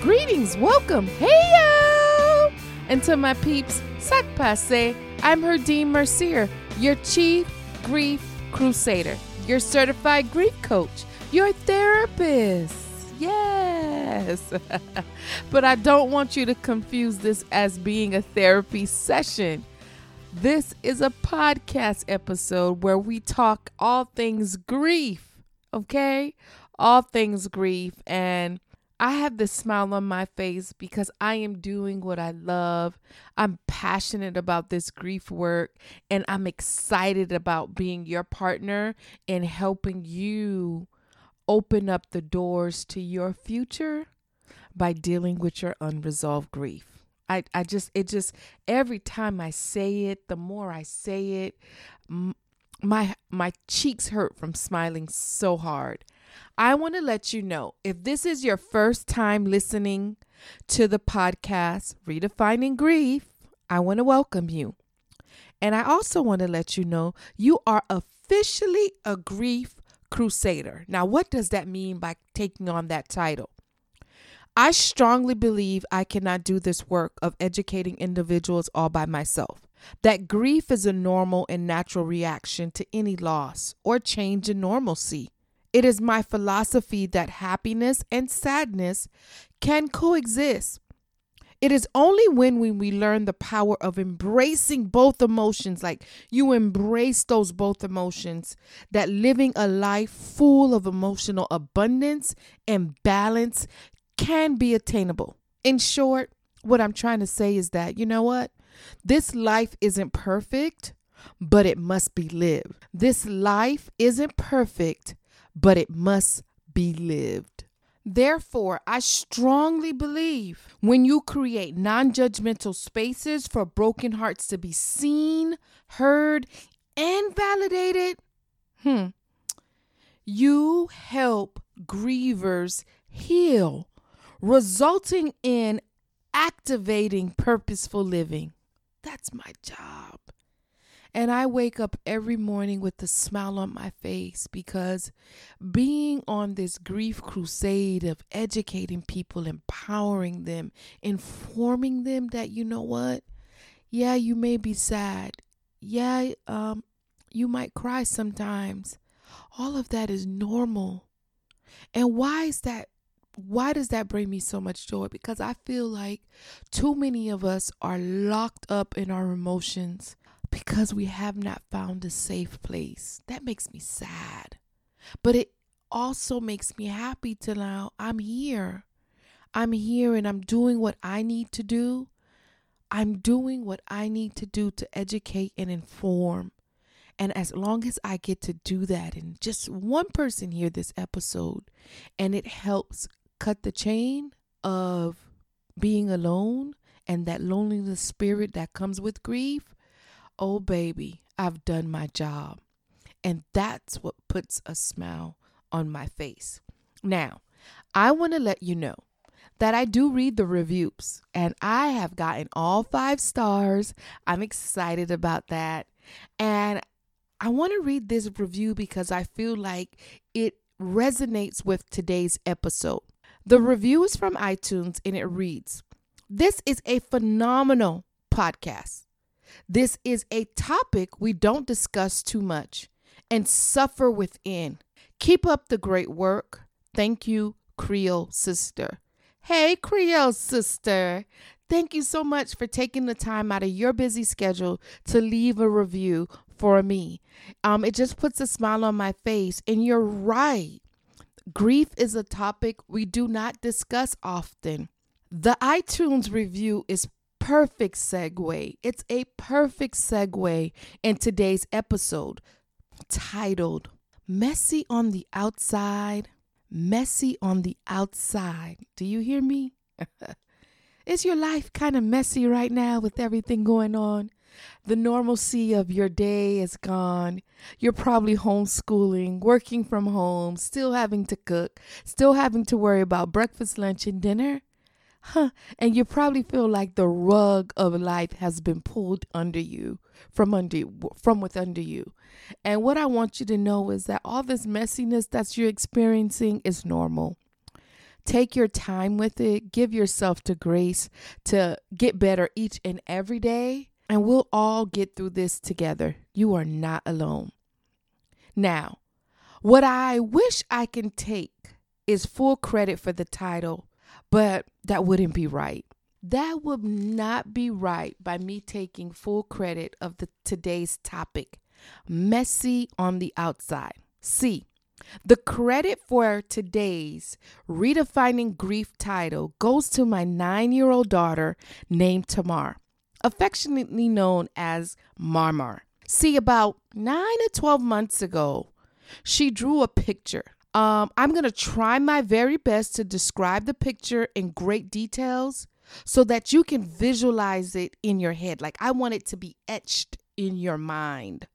Greetings, welcome, hey yo! And to my peeps, sac passe, I'm Herdine Mercier, your chief grief crusader, your certified grief coach, your therapist. Yes. but I don't want you to confuse this as being a therapy session. This is a podcast episode where we talk all things grief, okay? All things grief. And I have this smile on my face because I am doing what I love. I'm passionate about this grief work and I'm excited about being your partner and helping you open up the doors to your future by dealing with your unresolved grief. I, I just, it just, every time I say it, the more I say it, my, my cheeks hurt from smiling so hard. I want to let you know if this is your first time listening to the podcast, Redefining Grief, I want to welcome you. And I also want to let you know you are officially a grief crusader. Now, what does that mean by taking on that title? I strongly believe I cannot do this work of educating individuals all by myself. That grief is a normal and natural reaction to any loss or change in normalcy. It is my philosophy that happiness and sadness can coexist. It is only when, we learn the power of embracing both emotions, like you embrace those both emotions, that living a life full of emotional abundance and balance can be attainable. In short, what I'm trying to say is that, you know what? This life isn't perfect, but it must be lived. This life isn't perfect, but it must be lived. Therefore, I strongly believe when you create non judgmental spaces for broken hearts to be seen, heard, and validated, hmm, you help grievers heal, resulting in activating purposeful living. That's my job. And I wake up every morning with a smile on my face because being on this grief crusade of educating people, empowering them, informing them that you know what? Yeah, you may be sad. Yeah, um you might cry sometimes. All of that is normal. And why is that why does that bring me so much joy? Because I feel like too many of us are locked up in our emotions because we have not found a safe place. That makes me sad. But it also makes me happy to now I'm here. I'm here and I'm doing what I need to do. I'm doing what I need to do to educate and inform. And as long as I get to do that, and just one person hear this episode, and it helps cut the chain of being alone and that loneliness spirit that comes with grief, oh, baby, I've done my job. And that's what puts a smile on my face. Now, I want to let you know that I do read the reviews and I have gotten all five stars. I'm excited about that. And I want to read this review because I feel like it resonates with today's episode. The review is from iTunes and it reads This is a phenomenal podcast. This is a topic we don't discuss too much and suffer within. Keep up the great work. Thank you, Creole sister. Hey, Creole sister. Thank you so much for taking the time out of your busy schedule to leave a review for me. Um, it just puts a smile on my face. And you're right. Grief is a topic we do not discuss often. The iTunes review is perfect segue. It's a perfect segue in today's episode titled Messy on the Outside. Messy on the Outside. Do you hear me? Is your life kind of messy right now with everything going on? The normalcy of your day is gone. You're probably homeschooling, working from home, still having to cook, still having to worry about breakfast, lunch, and dinner. Huh. And you probably feel like the rug of life has been pulled under you from under from with under you. And what I want you to know is that all this messiness that you're experiencing is normal. Take your time with it. Give yourself to grace to get better each and every day. And we'll all get through this together. You are not alone. Now, what I wish I can take is full credit for the title, but that wouldn't be right. That would not be right by me taking full credit of the today's topic, messy on the outside. See, the credit for today's redefining grief title goes to my 9-year-old daughter named Tamar, affectionately known as Marmar. See, about 9 to 12 months ago, she drew a picture. Um, I'm going to try my very best to describe the picture in great details so that you can visualize it in your head. Like I want it to be etched in your mind.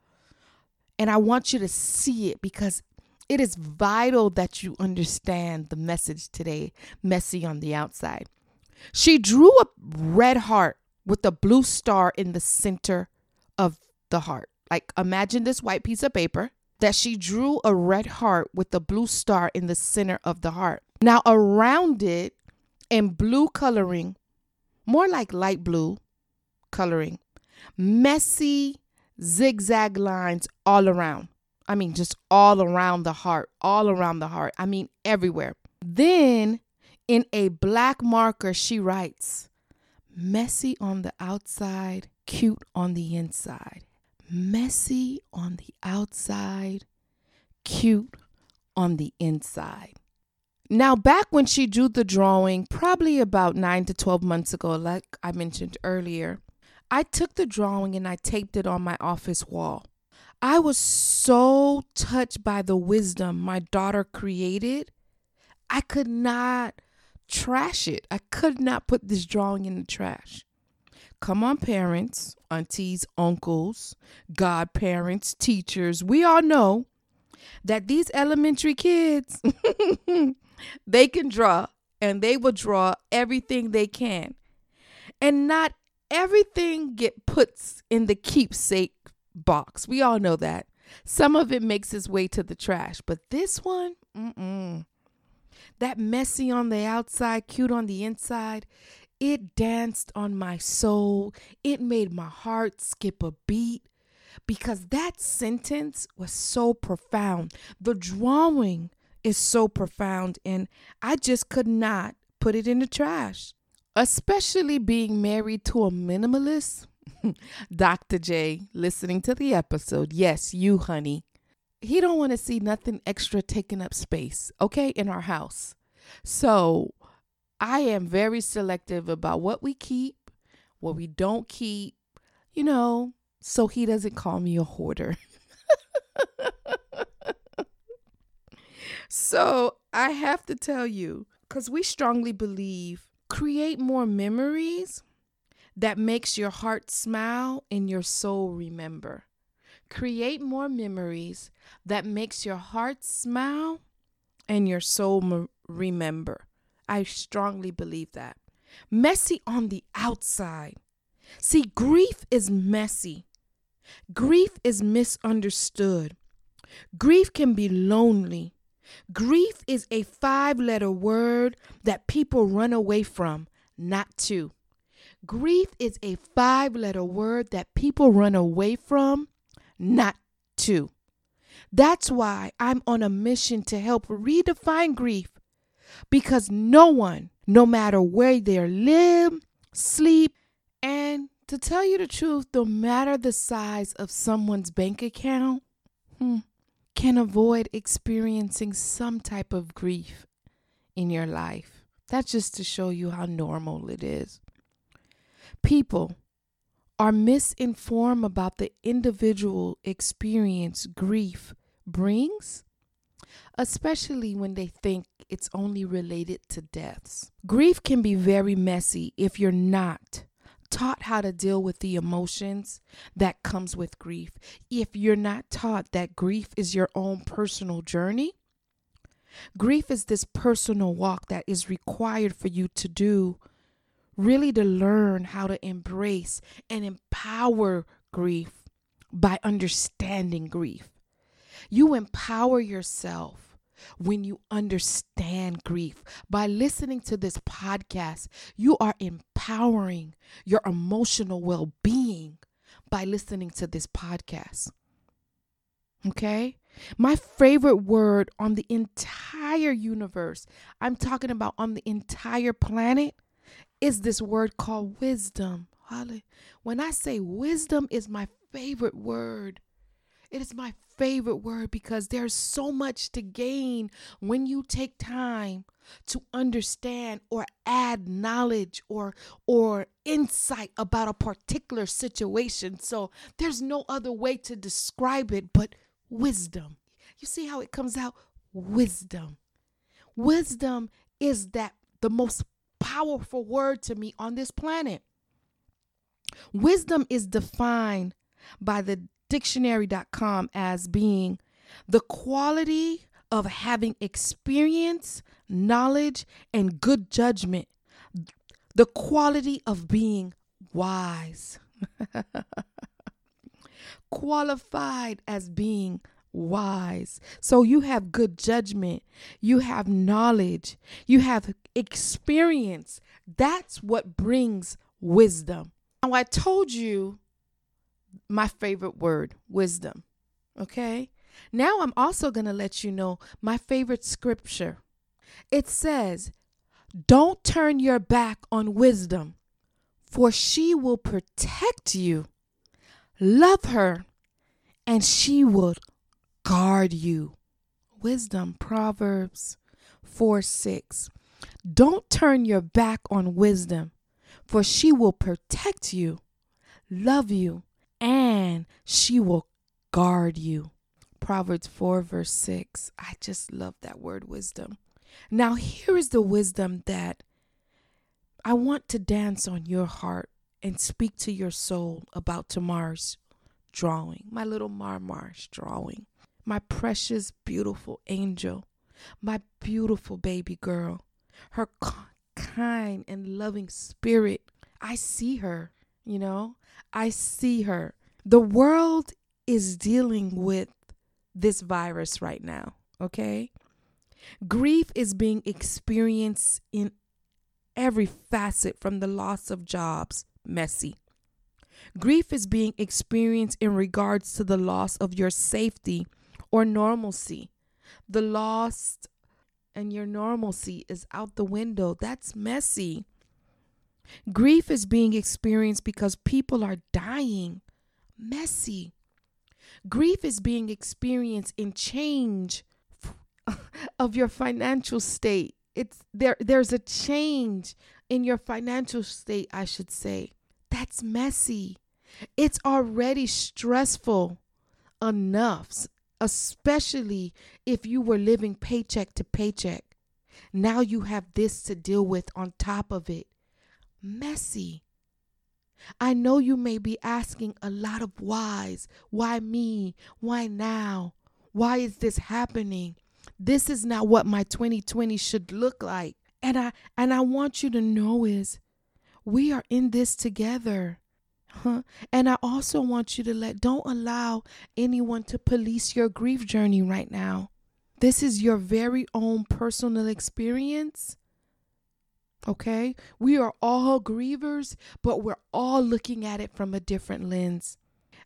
And I want you to see it because it is vital that you understand the message today, messy on the outside. She drew a red heart with a blue star in the center of the heart. Like imagine this white piece of paper that she drew a red heart with a blue star in the center of the heart. Now around it in blue coloring more like light blue coloring, messy zigzag lines all around. I mean, just all around the heart, all around the heart. I mean, everywhere. Then in a black marker, she writes, messy on the outside, cute on the inside. Messy on the outside, cute on the inside. Now, back when she drew the drawing, probably about nine to 12 months ago, like I mentioned earlier, I took the drawing and I taped it on my office wall. I was so touched by the wisdom my daughter created. I could not trash it. I could not put this drawing in the trash. Come on, parents, aunties, uncles, godparents, teachers. We all know that these elementary kids They can draw and they will draw everything they can. And not everything get puts in the keepsake box. We all know that. Some of it makes its way to the trash, but this one, mm-mm. that messy on the outside, cute on the inside, it danced on my soul. It made my heart skip a beat because that sentence was so profound. The drawing is so profound, and I just could not put it in the trash. Especially being married to a minimalist. Dr. J, listening to the episode. Yes, you, honey. He don't want to see nothing extra taking up space, okay, in our house. So I am very selective about what we keep, what we don't keep, you know, so he doesn't call me a hoarder. So I have to tell you, because we strongly believe create more memories that makes your heart smile and your soul remember. Create more memories that makes your heart smile and your soul remember. I strongly believe that. Messy on the outside. See, grief is messy. Grief is misunderstood. Grief can be lonely. Grief is a five letter word that people run away from, not to. Grief is a five letter word that people run away from, not to. That's why I'm on a mission to help redefine grief because no one, no matter where they live, sleep, and to tell you the truth, no matter the size of someone's bank account, hmm, can avoid experiencing some type of grief in your life. That's just to show you how normal it is. People are misinformed about the individual experience grief brings, especially when they think it's only related to deaths. Grief can be very messy if you're not taught how to deal with the emotions that comes with grief, if you're not taught that grief is your own personal journey, grief is this personal walk that is required for you to do really to learn how to embrace and empower grief by understanding grief. You empower yourself when you understand grief. By listening to this podcast, you are empowering your emotional well being by listening to this podcast. Okay? My favorite word on the entire universe, I'm talking about on the entire planet, is this word called wisdom. Holly, when I say wisdom is my favorite word, it is my favorite word because there's so much to gain when you take time to understand or add knowledge or or insight about a particular situation. So there's no other way to describe it but wisdom. You see how it comes out? Wisdom. Wisdom is that the most powerful word to me on this planet. Wisdom is defined by the dictionary.com as being the quality of having experience, knowledge, and good judgment, the quality of being wise, qualified as being wise. So you have good judgment, you have knowledge, you have experience. That's what brings wisdom. Now, I told you my favorite word, wisdom. Okay? Now I'm also going to let you know my favorite scripture. It says, Don't turn your back on wisdom, for she will protect you. Love her, and she will guard you. Wisdom, Proverbs 4 6. Don't turn your back on wisdom, for she will protect you, love you, and she will guard you. Proverbs 4, verse 6. I just love that word wisdom. Now, here is the wisdom that I want to dance on your heart and speak to your soul about Tamar's drawing, my little Marmar's drawing, my precious, beautiful angel, my beautiful baby girl, her kind and loving spirit. I see her, you know, I see her. The world is dealing with this virus right now, okay? Grief is being experienced in every facet from the loss of jobs, messy. Grief is being experienced in regards to the loss of your safety or normalcy. The loss and your normalcy is out the window. That's messy. Grief is being experienced because people are dying. Messy. Grief is being experienced in change of your financial state. It's there there's a change in your financial state, I should say. That's messy. It's already stressful enough, especially if you were living paycheck to paycheck. Now you have this to deal with on top of it messy. I know you may be asking a lot of whys. Why me? Why now? Why is this happening? This is not what my 2020 should look like. And I and I want you to know is we are in this together. Huh? And I also want you to let don't allow anyone to police your grief journey right now. This is your very own personal experience Okay? We are all grievers, but we're all looking at it from a different lens.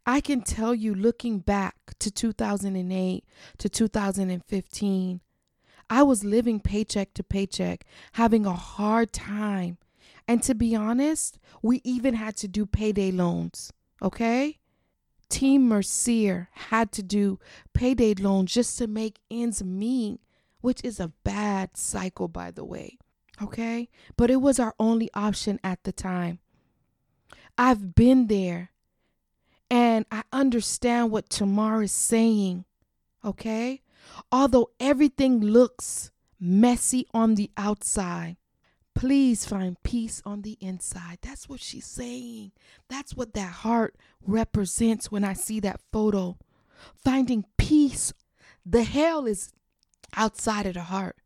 I can tell you, looking back to 2008 to 2015, I was living paycheck to paycheck, having a hard time. And to be honest, we even had to do payday loans. Okay? Team Mercier had to do payday loans just to make ends meet, which is a bad cycle, by the way. Okay? But it was our only option at the time. I've been there and I understand what Tamar is saying. Okay? Although everything looks messy on the outside, please find peace on the inside. That's what she's saying. That's what that heart represents when I see that photo. Finding peace. The hell is outside of the heart.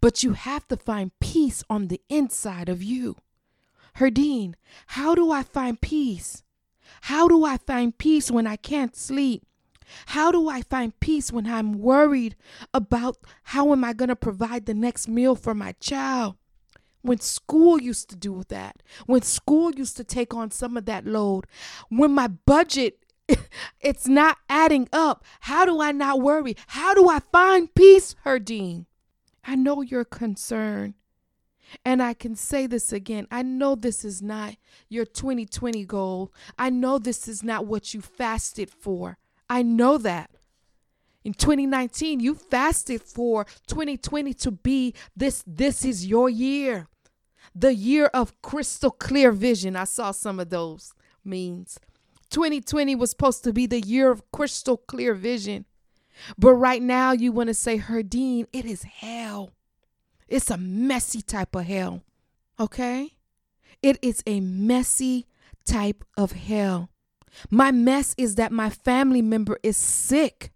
But you have to find peace on the inside of you. Herdine, how do I find peace? How do I find peace when I can't sleep? How do I find peace when I'm worried about how am I going to provide the next meal for my child? When school used to do that, when school used to take on some of that load, when my budget it's not adding up. How do I not worry? How do I find peace, Herdine? I know you're concerned. And I can say this again. I know this is not your 2020 goal. I know this is not what you fasted for. I know that. In 2019, you fasted for 2020 to be this this is your year. The year of crystal clear vision. I saw some of those means. 2020 was supposed to be the year of crystal clear vision. But right now, you want to say, Herdine, it is hell. It's a messy type of hell. Okay? It is a messy type of hell. My mess is that my family member is sick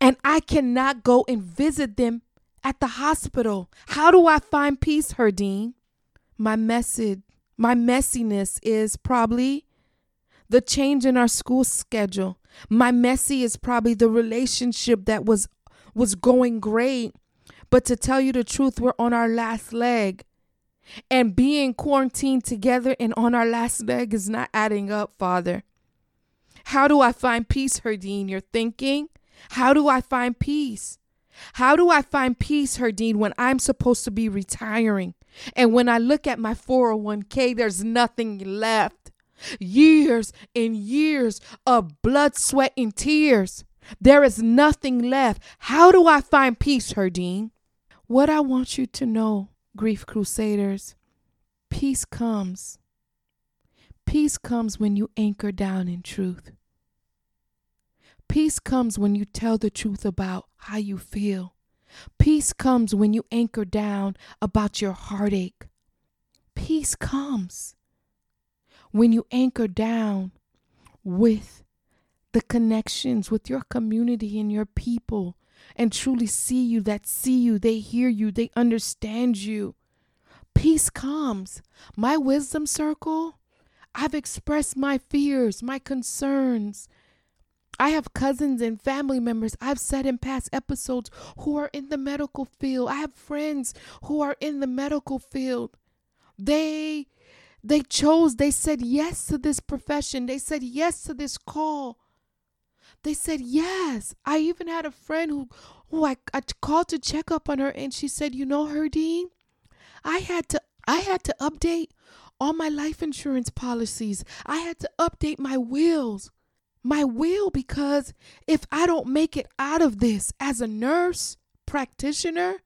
and I cannot go and visit them at the hospital. How do I find peace, Herdine? My message, my messiness is probably the change in our school schedule. My messy is probably the relationship that was was going great. But to tell you the truth, we're on our last leg. And being quarantined together and on our last leg is not adding up, Father. How do I find peace, Herdine? You're thinking? How do I find peace? How do I find peace, Herdine, when I'm supposed to be retiring? And when I look at my 401k, there's nothing left years and years of blood, sweat, and tears. There is nothing left. How do I find peace, Herdine? What I want you to know, Grief Crusaders, peace comes. Peace comes when you anchor down in truth. Peace comes when you tell the truth about how you feel. Peace comes when you anchor down about your heartache. Peace comes when you anchor down with the connections with your community and your people and truly see you that see you, they hear you, they understand you. Peace comes. My wisdom circle, I've expressed my fears, my concerns. I have cousins and family members I've said in past episodes who are in the medical field. I have friends who are in the medical field. They they chose, they said yes to this profession. They said yes to this call. They said yes. I even had a friend who, who I, I called to check up on her and she said, you know, Herdine, I had to I had to update all my life insurance policies. I had to update my wills. My will because if I don't make it out of this as a nurse practitioner,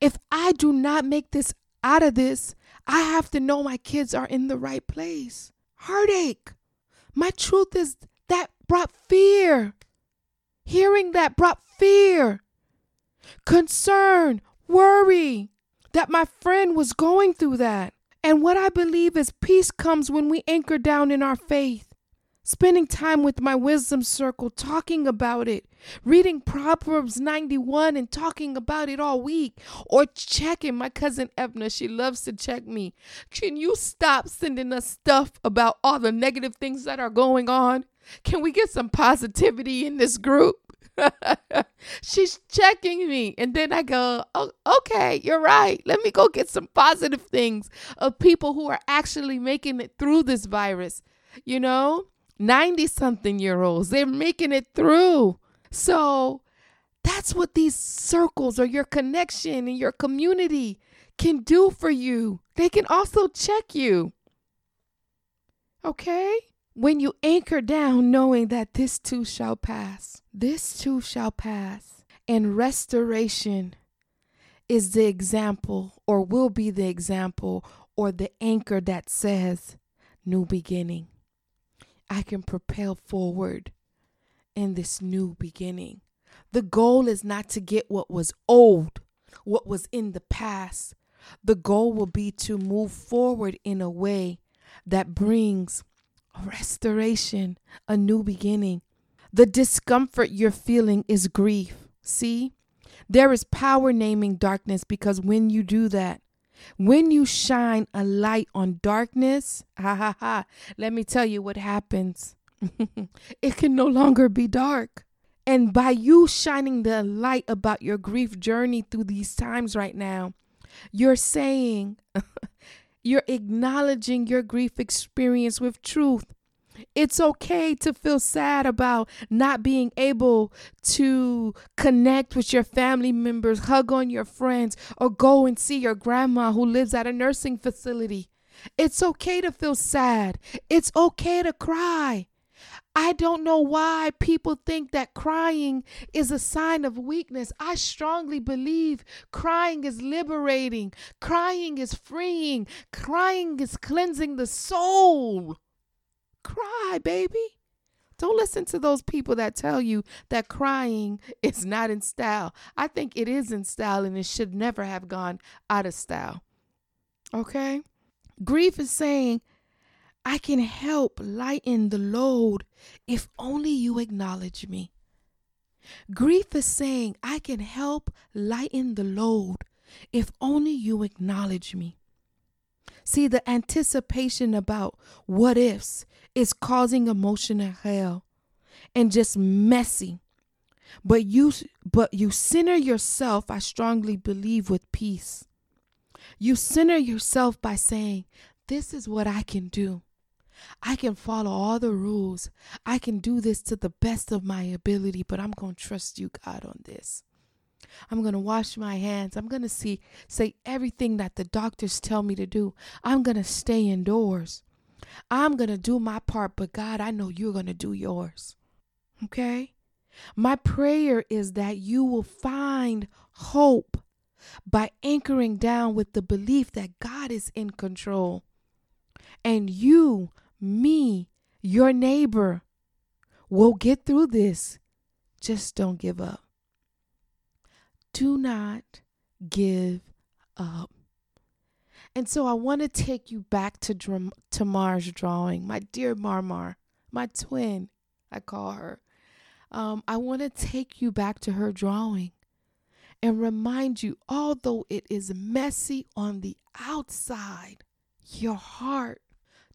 if I do not make this out of this I have to know my kids are in the right place. Heartache. My truth is that brought fear. Hearing that brought fear, concern, worry that my friend was going through that. And what I believe is peace comes when we anchor down in our faith spending time with my wisdom circle, talking about it, reading Proverbs 91 and talking about it all week, or checking my cousin Evna. She loves to check me. Can you stop sending us stuff about all the negative things that are going on? Can we get some positivity in this group? She's checking me. And then I go, oh, okay, you're right. Let me go get some positive things of people who are actually making it through this virus. You know, 90 something year olds. They're making it through. So that's what these circles or your connection and your community can do for you. They can also check you. Okay? When you anchor down, knowing that this too shall pass, this too shall pass, and restoration is the example or will be the example or the anchor that says new beginning. I can propel forward in this new beginning. The goal is not to get what was old, what was in the past. The goal will be to move forward in a way that brings a restoration, a new beginning. The discomfort you're feeling is grief. See, there is power naming darkness because when you do that, when you shine a light on darkness, ha ha ha, let me tell you what happens. it can no longer be dark. And by you shining the light about your grief journey through these times right now, you're saying, you're acknowledging your grief experience with truth. It's okay to feel sad about not being able to connect with your family members, hug on your friends, or go and see your grandma who lives at a nursing facility. It's okay to feel sad. It's okay to cry. I don't know why people think that crying is a sign of weakness. I strongly believe crying is liberating, crying is freeing, crying is cleansing the soul. Cry, baby. Don't listen to those people that tell you that crying is not in style. I think it is in style and it should never have gone out of style. Okay? Grief is saying, I can help lighten the load if only you acknowledge me. Grief is saying, I can help lighten the load if only you acknowledge me. See, the anticipation about what ifs is causing emotional hell and just messy. But you but you center yourself, I strongly believe, with peace. You center yourself by saying, This is what I can do. I can follow all the rules. I can do this to the best of my ability, but I'm going to trust you, God, on this. I'm going to wash my hands. I'm going to see say everything that the doctors tell me to do. I'm going to stay indoors. I'm going to do my part, but God, I know you're going to do yours. Okay? My prayer is that you will find hope by anchoring down with the belief that God is in control. And you, me, your neighbor, will get through this. Just don't give up. Do not give up. And so I want to take you back to Dr- Tamar's drawing, my dear Marmar, my twin, I call her. Um, I want to take you back to her drawing and remind you, although it is messy on the outside, your heart,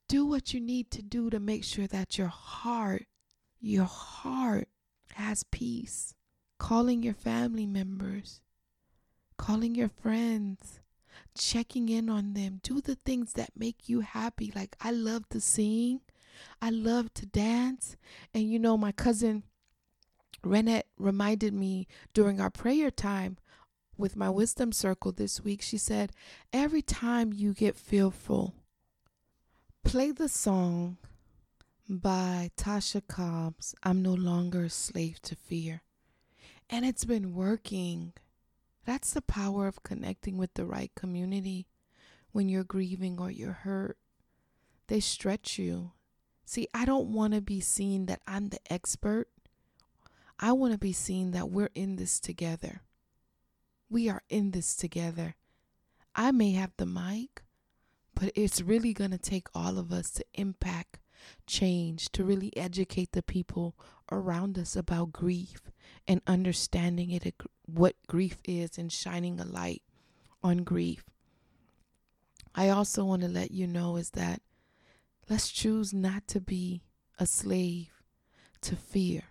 do what you need to do to make sure that your heart, your heart has peace. Calling your family members, calling your friends, checking in on them. Do the things that make you happy. Like I love to sing, I love to dance. And you know, my cousin Renette reminded me during our prayer time with my wisdom circle this week. She said, Every time you get fearful, play the song by Tasha Cobbs, I'm No Longer a Slave to Fear. And it's been working. That's the power of connecting with the right community when you're grieving or you're hurt. They stretch you. See, I don't want to be seen that I'm the expert. I want to be seen that we're in this together. We are in this together. I may have the mic, but it's really going to take all of us to impact change, to really educate the people around us about grief and understanding it, what grief is, and shining a light on grief. I also want to let you know is that let's choose not to be a slave to fear.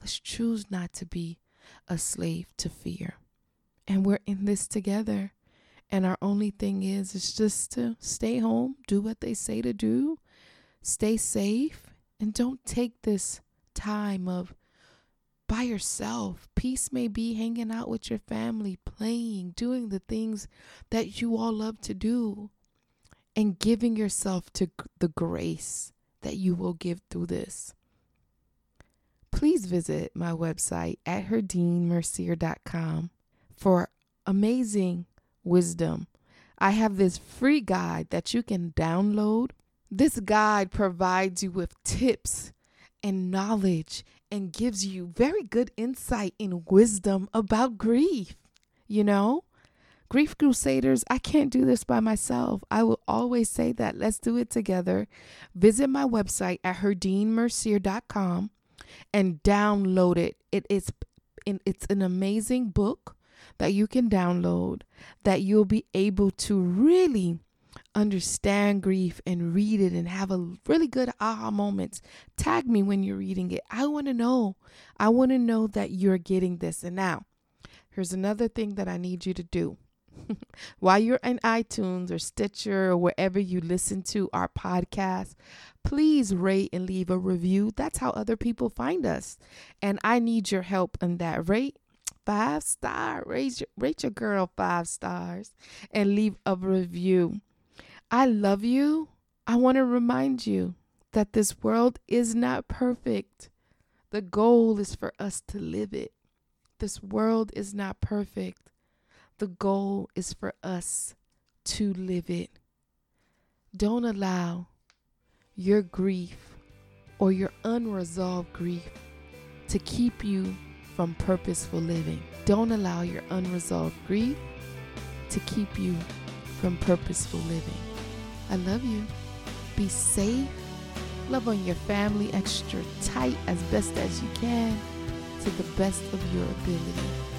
Let's choose not to be a slave to fear. And we're in this together. And our only thing is is just to stay home, do what they say to do, stay safe, and don't take this time of by yourself. Peace may be hanging out with your family, playing, doing the things that you all love to do, and giving yourself to the grace that you will give through this. Please visit my website at herdinemercier.com for amazing wisdom. I have this free guide that you can download. This guide provides you with tips and knowledge and gives you very good insight and wisdom about grief. You know, Grief Crusaders, I can't do this by myself. I will always say that. Let's do it together. Visit my website at herdinemercier.com and download it. It is it's an amazing book that you can download that you'll be able to really understand grief and read it and have a really good aha moments, tag me when you're reading it. I want to know. I want to know that you're getting this. And now, here's another thing that I need you to do. While you're in iTunes or Stitcher or wherever you listen to our podcast, please rate and leave a review. That's how other people find us. And I need your help in that. Rate five star. Rate your, rate your girl five stars and leave a review. I love you. I want to remind you that this world is not perfect. The goal is for us to live it. This world is not perfect. The goal is for us to live it. Don't allow your grief or your unresolved grief to keep you from purposeful living. Don't allow your unresolved grief to keep you from purposeful living. I love you. Be safe. Love on your family extra tight as best as you can to the best of your ability.